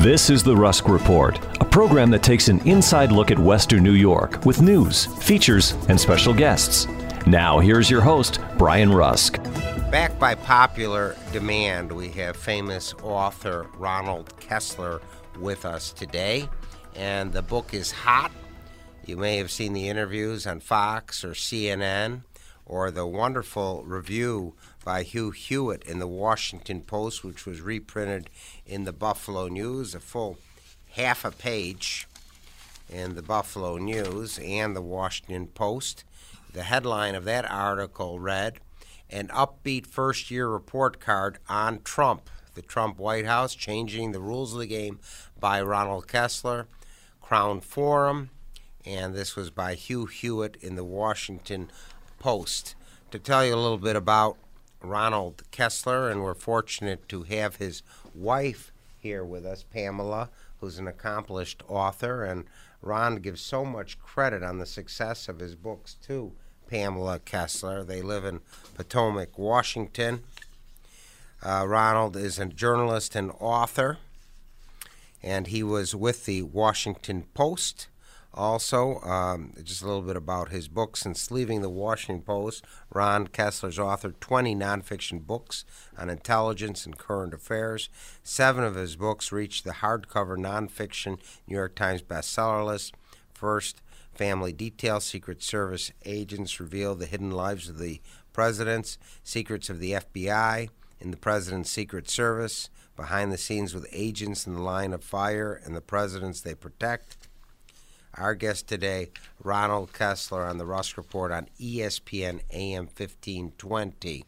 This is the Rusk Report, a program that takes an inside look at Western New York with news, features, and special guests. Now, here's your host, Brian Rusk. Back by popular demand, we have famous author Ronald Kessler with us today. And the book is hot. You may have seen the interviews on Fox or CNN or the wonderful review by Hugh Hewitt in the Washington Post, which was reprinted in the Buffalo News, a full half a page in the Buffalo News and the Washington Post. The headline of that article read An upbeat first year report card on Trump, the Trump White House changing the rules of the game by Ronald Kessler, Crown Forum, and this was by Hugh Hewitt in the Washington Post. To tell you a little bit about Ronald Kessler, and we're fortunate to have his wife here with us, Pamela, who's an accomplished author. And Ron gives so much credit on the success of his books to Pamela Kessler. They live in Potomac, Washington. Uh, Ronald is a journalist and author, and he was with the Washington Post also, um, just a little bit about his books. Since leaving the Washington Post, Ron Kessler's authored 20 nonfiction books on intelligence and current affairs. Seven of his books reached the hardcover nonfiction New York Times bestseller list. First, Family Detail Secret Service Agents Reveal the Hidden Lives of the Presidents, Secrets of the FBI in the President's Secret Service, Behind the Scenes with Agents in the Line of Fire and the Presidents They Protect. Our guest today, Ronald Kessler on the Rusk Report on ESPN AM 1520.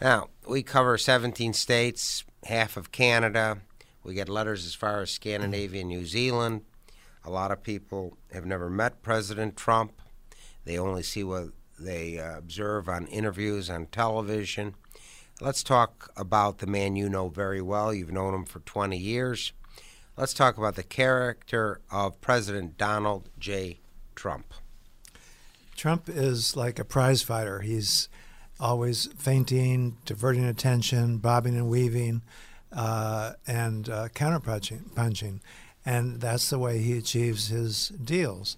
Now, we cover 17 states, half of Canada. We get letters as far as Scandinavia and New Zealand. A lot of people have never met President Trump. They only see what they uh, observe on interviews on television. Let's talk about the man you know very well. You've known him for 20 years. Let's talk about the character of President Donald J. Trump. Trump is like a prize fighter. He's always feinting, diverting attention, bobbing and weaving, uh, and uh, counterpunching. Punching. And that's the way he achieves his deals.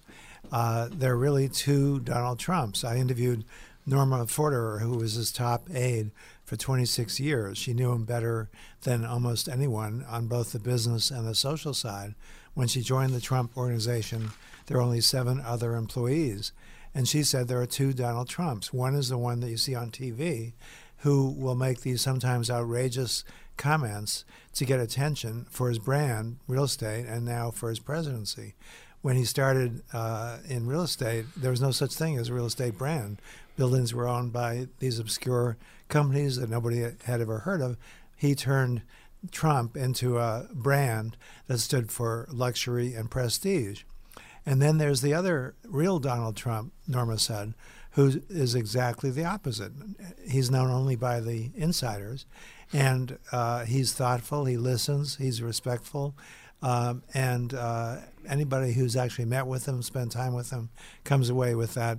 Uh, there are really two Donald Trumps. I interviewed Norma Forderer, who was his top aide for 26 years. She knew him better than almost anyone on both the business and the social side. When she joined the Trump organization, there were only seven other employees. And she said there are two Donald Trumps. One is the one that you see on TV, who will make these sometimes outrageous comments to get attention for his brand, real estate, and now for his presidency. When he started uh, in real estate, there was no such thing as a real estate brand. Buildings were owned by these obscure companies that nobody had ever heard of. He turned Trump into a brand that stood for luxury and prestige. And then there's the other real Donald Trump, Norma said, who is exactly the opposite. He's known only by the insiders, and uh, he's thoughtful, he listens, he's respectful. Um, and uh, anybody who's actually met with him, spent time with him, comes away with that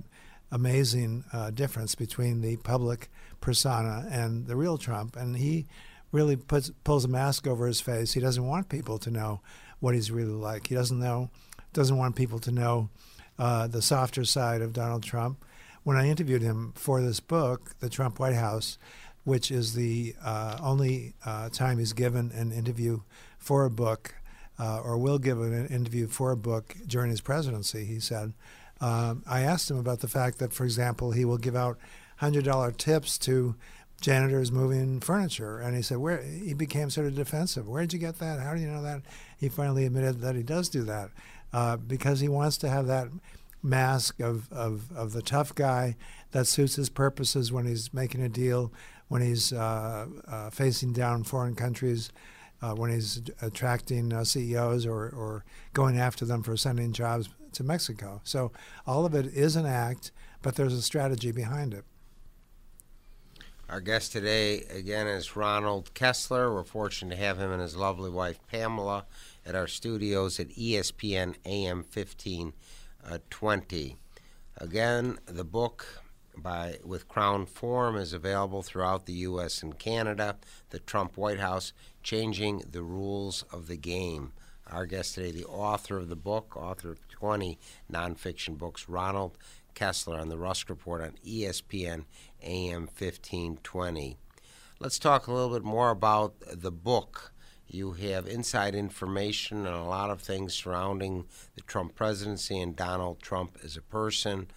amazing uh, difference between the public persona and the real Trump. And he really puts pulls a mask over his face. He doesn't want people to know what he's really like. He doesn't know, doesn't want people to know uh, the softer side of Donald Trump. When I interviewed him for this book, The Trump White House, which is the uh, only uh, time he's given an interview for a book, uh, or will give an interview for a book during his presidency, he said. Um, I asked him about the fact that, for example, he will give out hundred dollar tips to janitors moving furniture, and he said, "Where?" He became sort of defensive. Where did you get that? How do you know that? He finally admitted that he does do that uh, because he wants to have that mask of, of, of the tough guy that suits his purposes when he's making a deal, when he's uh, uh, facing down foreign countries, uh, when he's attracting uh, CEOs or, or going after them for sending jobs to Mexico. So all of it is an act, but there's a strategy behind it. Our guest today, again, is Ronald Kessler. We're fortunate to have him and his lovely wife, Pamela, at our studios at ESPN AM 1520. Uh, again, the book by with Crown Forum is available throughout the U.S. and Canada. The Trump White House changing the rules of the game. Our guest today, the author of the book, author of 20 nonfiction books, Ronald Kessler on the Rusk Report on ESPN AM 1520. Let's talk a little bit more about the book. You have inside information and a lot of things surrounding the Trump presidency and Donald Trump as a person.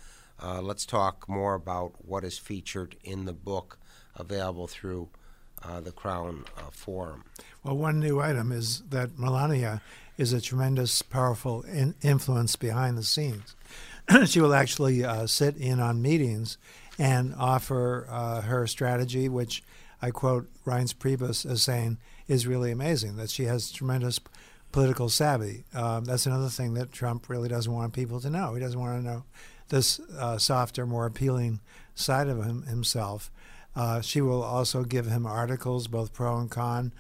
Uh, let's talk more about what is featured in the book available through uh, the Crown uh, Forum. Well, one new item is that Melania is a tremendous, powerful in- influence behind the scenes. she will actually uh, sit in on meetings and offer uh, her strategy, which I quote Reince Priebus as saying is really amazing, that she has tremendous political savvy. Um, that's another thing that Trump really doesn't want people to know. He doesn't want to know this uh, softer, more appealing side of him himself. Uh, she will also give him articles, both pro and con,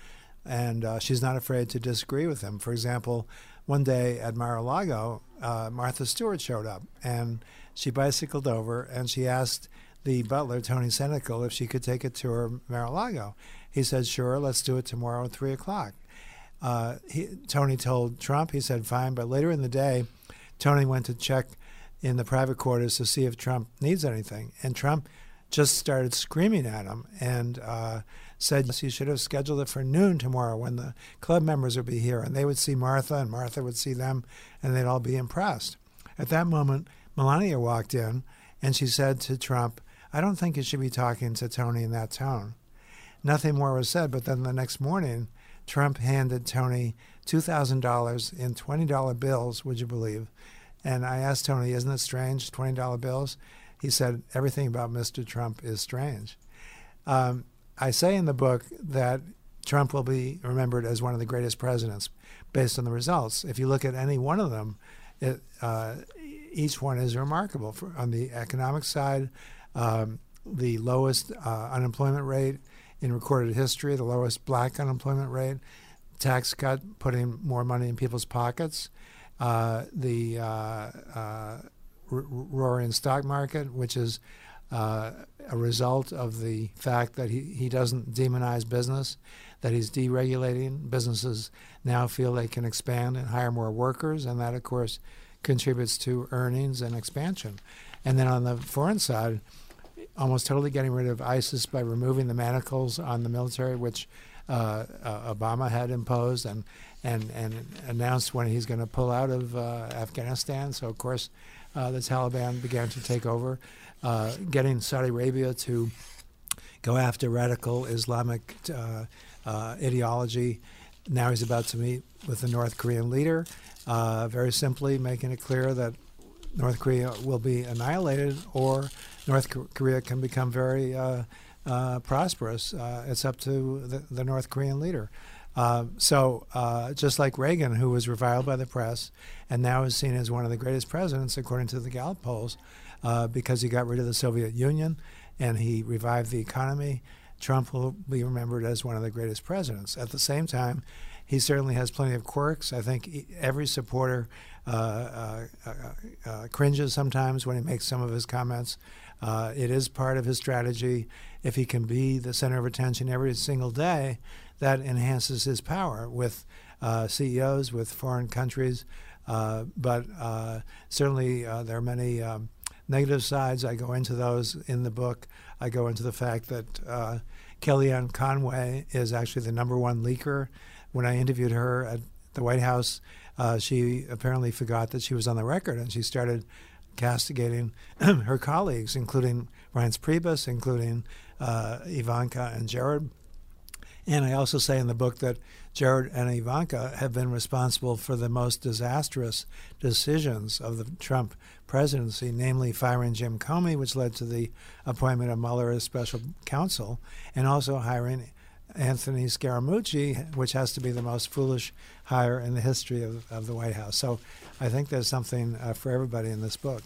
and uh, she's not afraid to disagree with him. For example, one day at Mar-a-Lago, uh, Martha Stewart showed up, and she bicycled over and she asked the butler, Tony Senecal, if she could take a tour of Mar-a-Lago. He said, "Sure, let's do it tomorrow at three o'clock." Uh, he, Tony told Trump, he said, "Fine," but later in the day, Tony went to check in the private quarters to see if Trump needs anything, and Trump just started screaming at him and said you should have scheduled it for noon tomorrow when the club members would be here and they would see Martha and Martha would see them and they'd all be impressed. At that moment, Melania walked in and she said to Trump, I don't think you should be talking to Tony in that tone. Nothing more was said, but then the next morning, Trump handed Tony $2,000 in $20 bills, would you believe? And I asked Tony, isn't it strange, $20 bills? He said, everything about Mr. Trump is strange. Um, I say in the book that Trump will be remembered as one of the greatest presidents based on the results. If you look at any one of them, it, uh, each one is remarkable. For, on the economic side, um, the lowest uh, unemployment rate in recorded history, the lowest black unemployment rate, tax cut, putting more money in people's pockets, uh, the uh, uh, roaring stock market, which is uh, a result of the fact that he, he doesn't demonize business, that he's deregulating. Businesses now feel they can expand and hire more workers, and that, of course, contributes to earnings and expansion. And then on the foreign side, almost totally getting rid of ISIS by removing the manacles on the military, which uh, uh, Obama had imposed and, and, and announced when he's going to pull out of uh, Afghanistan. So, of course, uh, the Taliban began to take over, uh, getting Saudi Arabia to go after radical Islamic uh, ideology. Now he's about to meet with the North Korean leader, very simply making it clear that North Korea will be annihilated or North Korea can become very uh, uh, prosperous. Uh, it's up to the, the North Korean leader. Uh, so, uh, just like Reagan, who was reviled by the press and now is seen as one of the greatest presidents, according to the Gallup polls, uh, because he got rid of the Soviet Union and he revived the economy, Trump will be remembered as one of the greatest presidents. At the same time, he certainly has plenty of quirks. I think every supporter uh, uh, cringes sometimes when he makes some of his comments. it is part of his strategy. If he can be the center of attention every single day, that enhances his power with uh, CEOs, with foreign countries. Uh, but uh, certainly, uh, there are many um, negative sides. I go into those in the book. I go into the fact that uh, Kellyanne Conway is actually the number one leaker. When I interviewed her at the White House, uh, she apparently forgot that she was on the record and she started castigating her colleagues, including Reince Priebus, including Ivanka and Jared. And I also say in the book that Jared and Ivanka have been responsible for the most disastrous decisions of the Trump presidency, namely firing Jim Comey, which led to the appointment of Mueller as special counsel, and also hiring Anthony Scaramucci, which has to be the most foolish hire in the history of, of the White House. So I think there's something uh, for everybody in this book.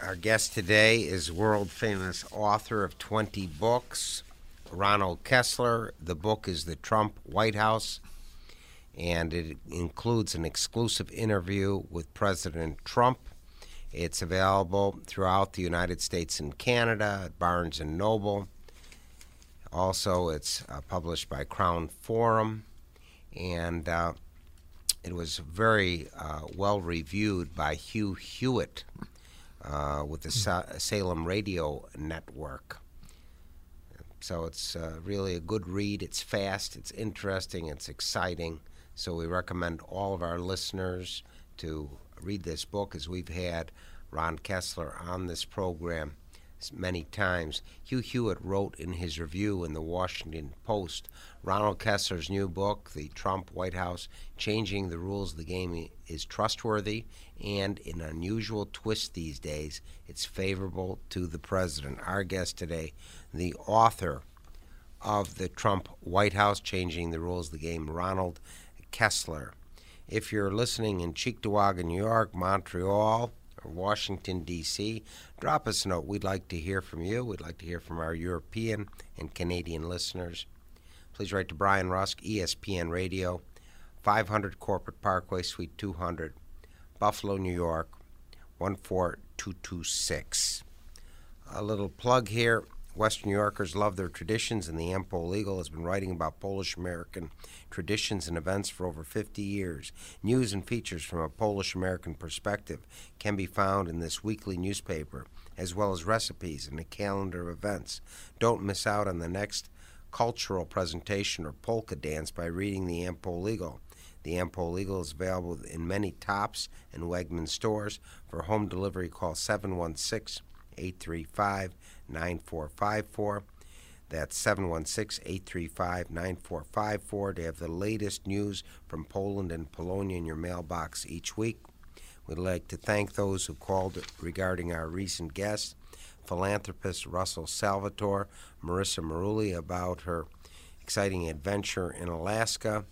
Our guest today is world famous author of 20 books, Ronald Kessler. The book is The Trump White House, and it includes an exclusive interview with President Trump. It's available throughout the United States and Canada at Barnes and Noble. Also, it's uh, published by Crown Forum, and uh, it was very uh, well reviewed by Hugh Hewitt uh, with the Sa- Salem Radio Network. So it's uh, really a good read. It's fast, it's interesting, it's exciting. So we recommend all of our listeners to read this book as we've had Ron Kessler on this program many times. Hugh Hewitt wrote in his review in the Washington Post Ronald Kessler's new book, The Trump White House Changing the Rules of the Game, is trustworthy and, in an unusual twist these days, it's favorable to the president. Our guest today, the author of The Trump White House Changing the Rules of the Game, Ronald Kessler. If you're listening in Cheektowaga, New York, Montreal, Washington, D.C., drop us a note. We'd like to hear from you. We'd like to hear from our European and Canadian listeners. Please write to Brian Rusk, ESPN Radio, 500 Corporate Parkway, Suite 200, Buffalo, New York, 14226. A little plug here. Western New Yorkers love their traditions, and the Am-Pol Eagle has been writing about Polish American traditions and events for over 50 years. News and features from a Polish American perspective can be found in this weekly newspaper, as well as recipes and a calendar of events. Don't miss out on the next cultural presentation or polka dance by reading the Am-Pol Eagle. The Am-Pol Eagle is available in many Tops and Wegman stores. For home delivery, call 716 835 9454. That's 716 835 9454 to have the latest news from Poland and Polonia in your mailbox each week. We'd like to thank those who called regarding our recent guest, philanthropist Russell Salvatore, Marissa Maruli about her exciting adventure in Alaska.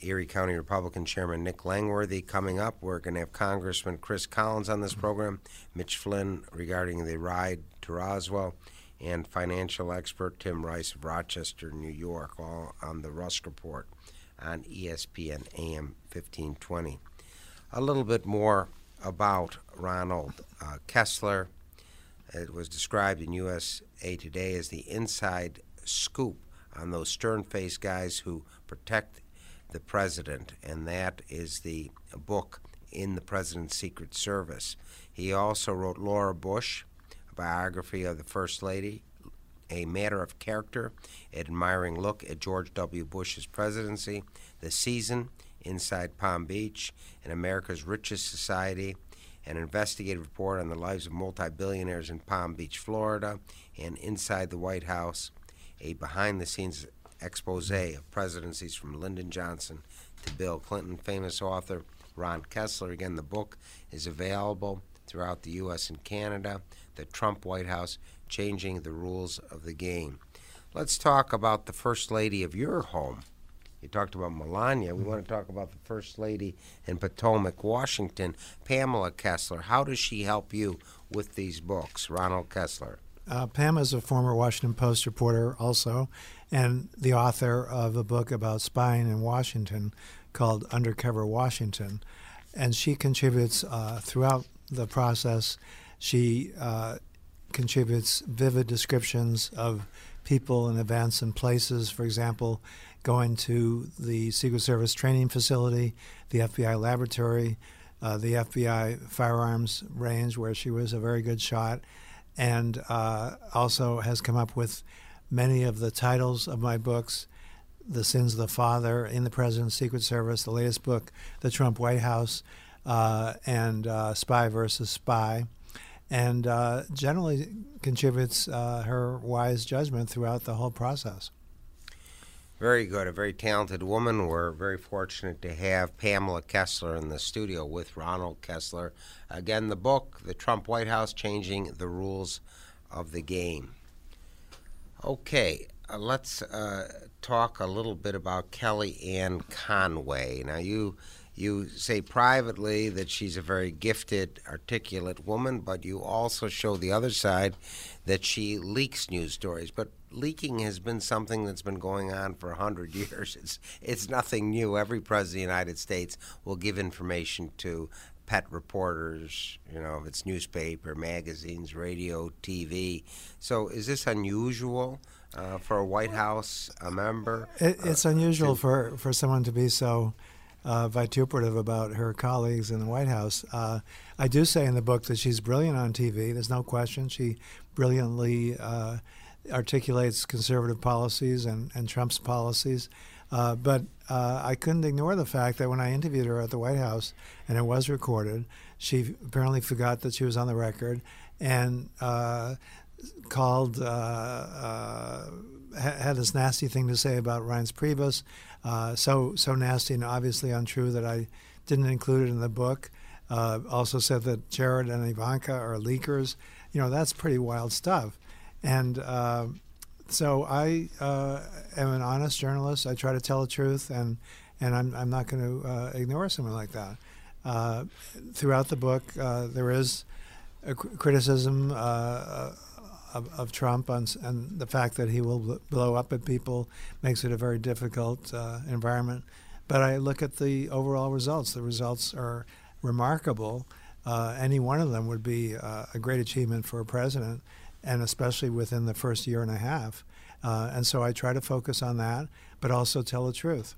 Erie County Republican Chairman Nick Langworthy coming up. We're going to have Congressman Chris Collins on this program, Mitch Flynn regarding the ride to Roswell, and financial expert Tim Rice of Rochester, New York, all on the Rusk Report on ESPN AM 1520. A little bit more about Ronald uh, Kessler. It was described in USA Today as the inside scoop on those stern faced guys who protect the president, and that is the book in the president's Secret Service. He also wrote Laura Bush, a biography of the First Lady, a matter of character, admiring look at George W. Bush's presidency, The Season, Inside Palm Beach, and America's Richest Society, an investigative report on the lives of multi billionaires in Palm Beach, Florida, and Inside the White House, a behind the scenes expose of presidencies from Lyndon Johnson to Bill Clinton. Famous author Ron Kessler. Again, the book is available throughout the U.S. and Canada. The Trump White House Changing the Rules of the Game. Let's talk about the First Lady of your home. You talked about Melania. We want to talk about the First Lady in Potomac, Washington, Pamela Kessler. How does she help you with these books, Ronald Kessler? Uh, Pam is a former Washington Post reporter, also, and the author of a book about spying in Washington called Undercover Washington. And she contributes uh, throughout the process. She uh, contributes vivid descriptions of people and events and places. For example, going to the Secret Service training facility, the FBI laboratory, uh, the FBI firearms range, where she was a very good shot and uh, also has come up with many of the titles of my books The Sins of the Father, In the President's Secret Service, the latest book, The Trump White House, uh, and uh, Spy versus Spy. And uh, generally contributes uh, her wise judgment throughout the whole process. Very good. A very talented woman. We're very fortunate to have Pamela Kessler in the studio with Ronald Kessler. Again, the book, The Trump White House Changing the Rules of the Game. Okay, uh, let's uh, talk a little bit about Kellyanne Conway. Now, you you say privately that she's a very gifted, articulate woman, but you also show the other side that she leaks news stories. But leaking has been something that's been going on for 100 years. It's, it's nothing new. Every president of the United States will give information to pet reporters, you know, if it's newspaper, magazines, radio, TV. So is this unusual uh, for a White House a member? It, it's uh, unusual to, for, for someone to be so uh, vituperative about her colleagues in the White House. Uh, I do say in the book that she's brilliant on TV. There's no question. She brilliantly uh, articulates conservative policies and, and Trump's policies. Uh, but uh, I couldn't ignore the fact that when I interviewed her at the White House, and it was recorded, she apparently forgot that she was on the record and uh, called, uh, uh, had this nasty thing to say about Reince Priebus. Uh, so, so nasty and obviously untrue that I didn't include it in the book. also said that Jared and Ivanka are leakers. You know, that's pretty wild stuff. And so I uh, am an honest journalist. I try to tell the truth, and and I'm I'm not going to uh, ignore someone like that. Uh, throughout the book, uh, there is a criticism uh, of, of, Trump on, and the fact that he will blow up at people makes it a very difficult uh, environment. But I look at the overall results. The results are remarkable. any one of them would be a great achievement for a president and especially within the first year and a half. Uh, and so I try to focus on that, but also tell the truth.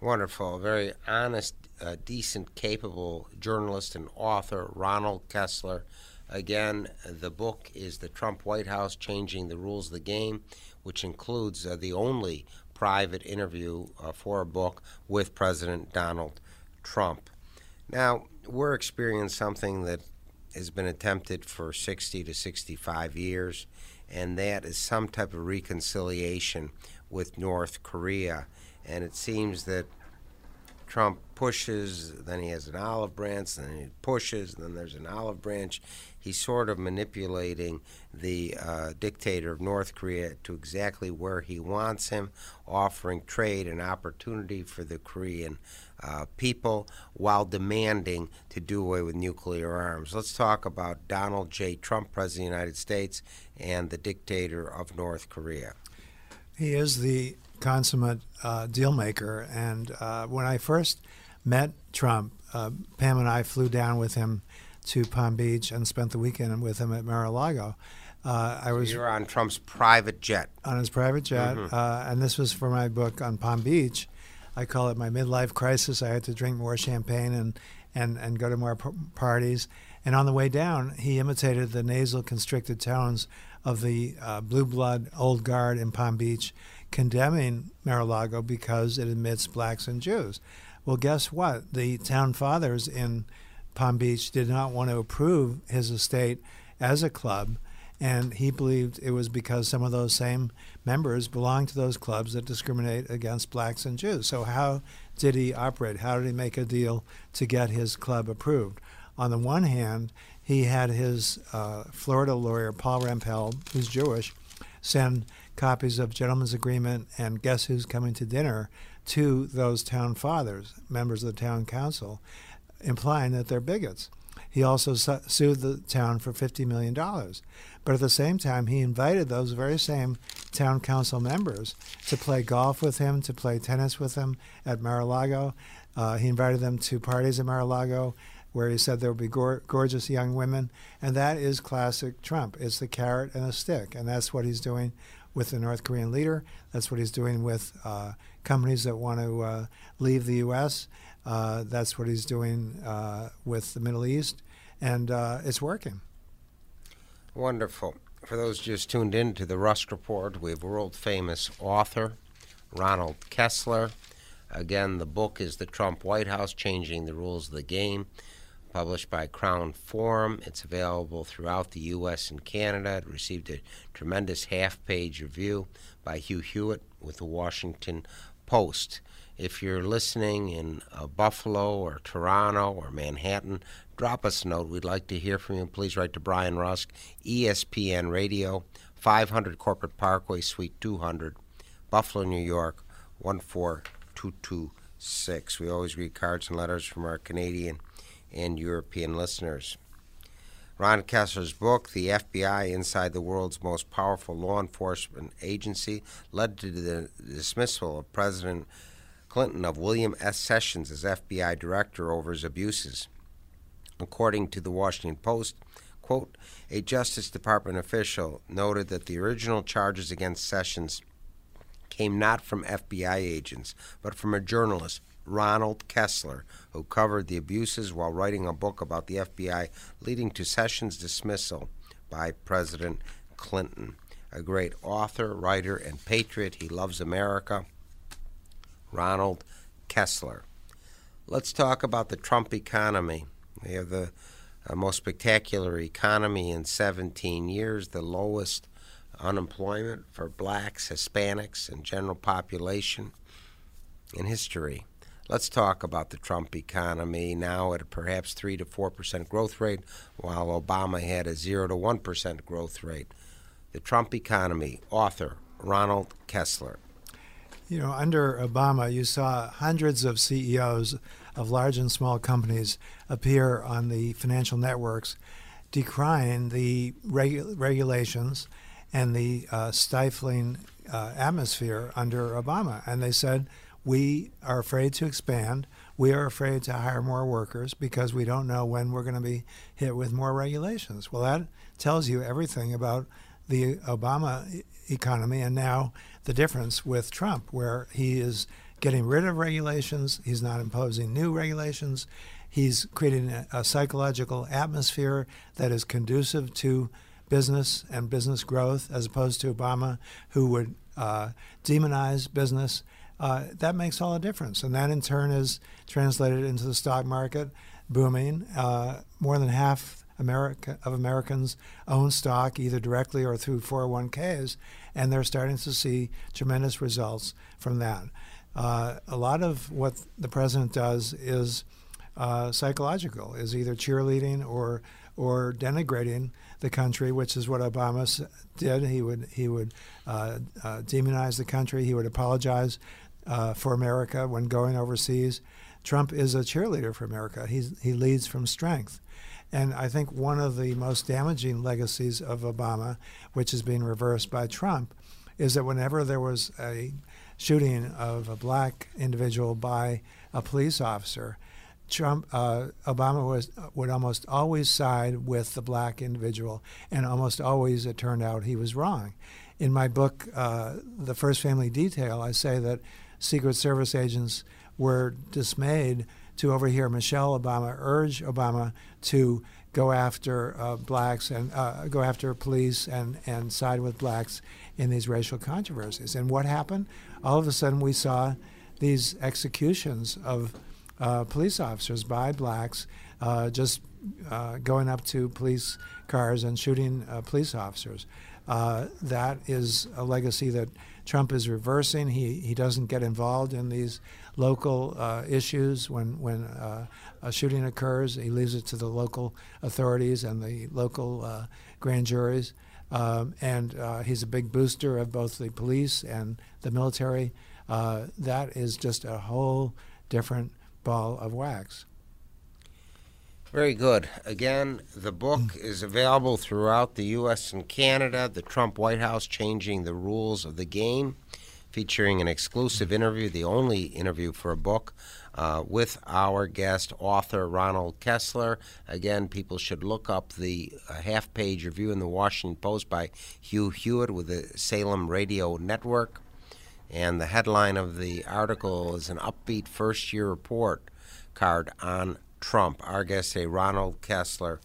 Wonderful. Very honest, uh, decent, capable journalist and author, Ronald Kessler. Again, the book is The Trump White House Changing the Rules of the Game, which includes uh, the only private interview uh, for a book with President Donald Trump. Now, we're experiencing something that has been attempted for 60 to 65 years, and that is some type of reconciliation with North Korea. And it seems that Trump pushes, then he has an olive branch, then he pushes, then there's an olive branch. He's sort of manipulating the uh, dictator of North Korea to exactly where he wants him, offering trade and opportunity for the Korean uh, people while demanding to do away with nuclear arms. Let's talk about Donald J. Trump, President of the United States, and the dictator of North Korea. He is the consummate uh, deal maker. And uh, when I first met Trump, uh, Pam and I flew down with him to Palm Beach and spent the weekend with him at Mar-a-Lago. Uh, I was you're on Trump's private jet. On his private jet, mm-hmm. Uh, and this was for my book on Palm Beach. I call it my midlife crisis. I had to drink more champagne and and, and go to more p- parties. And on the way down, he imitated the nasal constricted tones of the uh, blue blood old guard in Palm Beach condemning Mar-a-Lago because it admits blacks and Jews. Well, guess what? The town fathers in Palm Beach did not want to approve his estate as a club, and he believed it was because some of those same members belonged to those clubs that discriminate against blacks and Jews. So, how did he operate? How did he make a deal to get his club approved? On the one hand, he had his uh, Florida lawyer, Paul Rampell, who's Jewish, send copies of Gentleman's Agreement and Guess Who's Coming to Dinner to those town fathers, members of the town council, implying that they're bigots. He also su- sued the town for $50 million. But at the same time, he invited those very same town council members to play golf with him, to play tennis with him at Mar a Lago. Uh, he invited them to parties at Mar a Lago where he said there would be go- gorgeous young women. And that is classic Trump. It's the carrot and the stick. And that's what he's doing with the North Korean leader. That's what he's doing with uh, companies that want to uh, leave the U.S. Uh, that's what he's doing uh, with the Middle East, and uh, it's working. Wonderful. For those just tuned in to the Rusk Report, we have world famous author Ronald Kessler. Again, the book is The Trump White House Changing the Rules of the Game published by Crown Forum. It's available throughout the U.S. and Canada. It received a tremendous half page review by Hugh Hewitt with the Washington Post. If you're listening in uh, Buffalo or Toronto or Manhattan, drop us a note. We'd like to hear from you. Please write to Brian Rusk, ESPN Radio, 500 Corporate Parkway, Suite 200, Buffalo, New York, 14226. We always read cards and letters from our Canadian and European listeners. Ron Kessler's book, The FBI Inside the World's Most Powerful Law Enforcement Agency, led to the dismissal of President Clinton of William S. Sessions as FBI director over his abuses According to the Washington Post, quote, a Justice Department official noted that the original charges against Sessions came not from FBI agents, but from a journalist, Ronald Kessler, who covered the abuses while writing a book about the FBI, leading to Sessions' dismissal by President Clinton. A great author, writer, and patriot. He loves America. Ronald Kessler. Let's talk about the Trump economy. We have the uh, most spectacular economy in 17 years, the lowest unemployment for blacks, Hispanics, and general population in history. Let's talk about the Trump economy now at perhaps 3 to 4% growth rate, while Obama had a 0 to 1% growth rate. The Trump economy, author Ronald Kessler. You know, under Obama, you saw hundreds of CEOs of large and small companies appear on the financial networks decrying the regu- regulations and the uh, stifling uh, atmosphere under Obama. And they said, we are afraid to expand. We are afraid to hire more workers because we don't know when we're going to be hit with more regulations. Well, that tells you everything about the Obama economy and now the difference with Trump, where he is getting rid of regulations, he's not imposing new regulations, he's creating a, a psychological atmosphere that is conducive to business and business growth, as opposed to Obama, who would uh, demonize business. Uh, that makes all the difference. And that in turn is translated into the stock market booming. Uh, more than half America, of Americans own stock either directly or through 401ks, and they're starting to see tremendous results from that. Uh, a lot of what the president does is uh, psychological, is either cheerleading or or denigrating the country, which is what Obama did. He would he would uh, uh, demonize the country. He would apologize uh, for America when going overseas. Trump is a cheerleader for America. He's, he leads from strength. And I think one of the most damaging legacies of Obama, which is being reversed by Trump, is that whenever there was a shooting of a black individual by a police officer, Trump, uh, Obama was would almost always side with the black individual, and almost always it turned out he was wrong. In my book, uh, The First Family Detail, I say that Secret Service agents were dismayed to overhear Michelle Obama urge Obama to go after uh, blacks and uh, go after police and, and side with blacks in these racial controversies. And what happened? All of a sudden, we saw these executions of uh, police officers by blacks uh, just uh, going up to police cars and shooting uh, police officers. that is a legacy that Trump is reversing. He he doesn't get involved in these local uh, issues when when uh, a shooting occurs. He leaves it to the local authorities and the local uh, grand juries. Um, and uh, he's a big booster of both the police and the military. Uh, that is just a whole different ball of wax. Very good. Again, the book is available throughout the U.S. and Canada. The Trump White House Changing the Rules of the Game, featuring an exclusive interview, the only interview for a book, uh, with our guest, author Ronald Kessler. Again, people should look up the uh, half page review in the Washington Post by Hugh Hewitt with the Salem Radio Network. And the headline of the article is an upbeat first year report card on Trump. Our guest today, Ronald Kessler,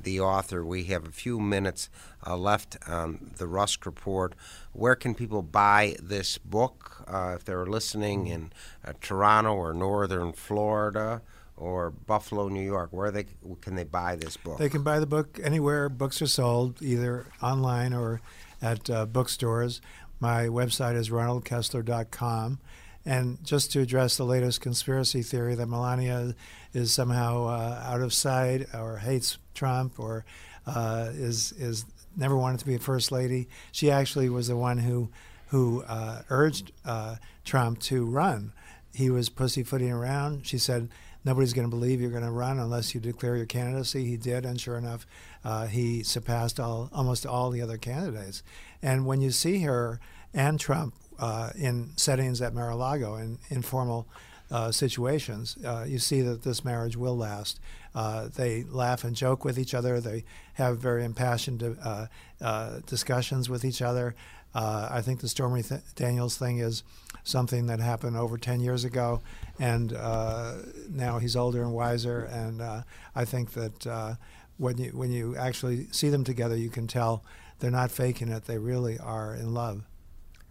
the author. We have a few minutes uh, left on the Rusk Report. Where can people buy this book uh, if they're listening in uh, Toronto or Northern Florida? Or Buffalo, New York. Where they can they buy this book? They can buy the book anywhere books are sold, either online or at uh, bookstores. My website is ronaldkessler.com. And just to address the latest conspiracy theory that Melania is somehow uh, out of sight or hates Trump or uh, is is never wanted to be a first lady, she actually was the one who who uh, urged uh, Trump to run. He was pussyfooting around. She said, "Nobody's going to believe you're going to run unless you declare your candidacy." He did, and sure enough, uh, he surpassed all almost all the other candidates. And when you see her and Trump uh, in settings at Mar-a-Lago in informal uh, situations, uh, you see that this marriage will last. Uh, they laugh and joke with each other. They have very impassioned uh, uh, discussions with each other. I think the Stormy th- Daniels thing is something that happened over 10 years ago, and now he's older and wiser. And I think that when you when you actually see them together, you can tell they're not faking it. They really are in love.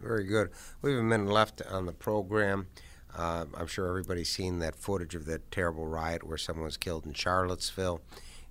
Very good. We have a minute left on the program. Uh, I'm sure everybody's seen that footage of that terrible riot where someone was killed in Charlottesville,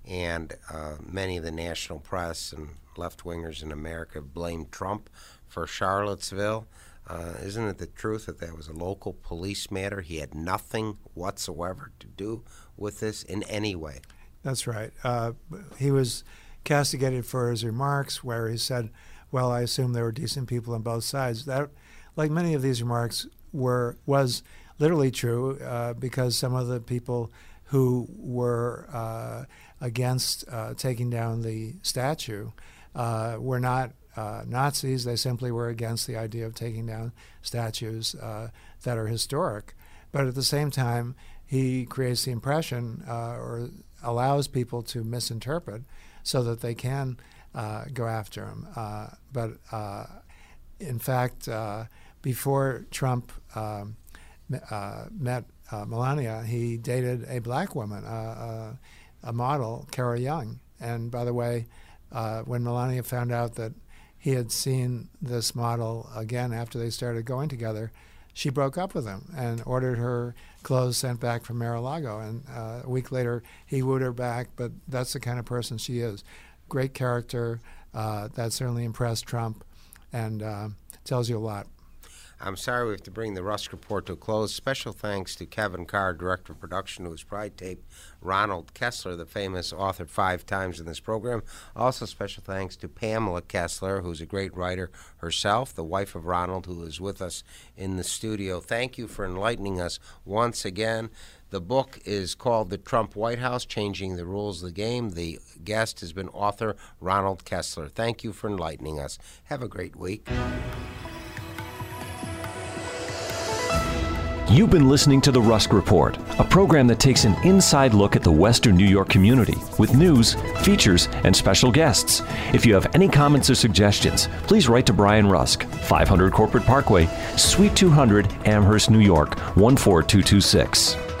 and uh, many of the national press and left wingers in America blamed Trump for Charlottesville. Uh, isn't it the truth that that was a local police matter? He had nothing whatsoever to do with this in any way. That's right. Uh, he was castigated for his remarks where he said, "Well, I assume there were decent people on both sides." That, like many of these remarks, were was literally true uh, because some of the people who were uh, against uh, taking down the statue uh, were not uh, Nazis. They simply were against the idea of taking down statues uh, that are historic. But at the same time, he creates the impression or allows people to misinterpret so that they can go after him. but in fact, before Trump um, uh, met uh, Melania, he dated a black woman, uh, uh a model, Kara Young. And by the way, uh, when Melania found out that he had seen this model again after they started going together, she broke up with him and ordered her clothes sent back from Mar-a-Lago. And uh, a week later, he wooed her back. But that's the kind of person she is. Great character. Uh, that certainly impressed Trump, and uh, tells you a lot. I'm sorry we have to bring the Rusk Report to a close. Special thanks to Kevin Carr, Director of Production, who has probably taped Ronald Kessler, the famous author, five times in this program. Also, special thanks to Pamela Kessler, who's a great writer herself, the wife of Ronald, who is with us in the studio. Thank you for enlightening us once again. The book is called The Trump White House Changing the Rules of the Game. The guest has been author Ronald Kessler. Thank you for enlightening us. Have a great week. You've been listening to The Rusk Report, a program that takes an inside look at the Western New York community with news, features, and special guests. If you have any comments or suggestions, please write to Brian Rusk, 500 Corporate Parkway, Suite 200, Amherst, New York, 14226.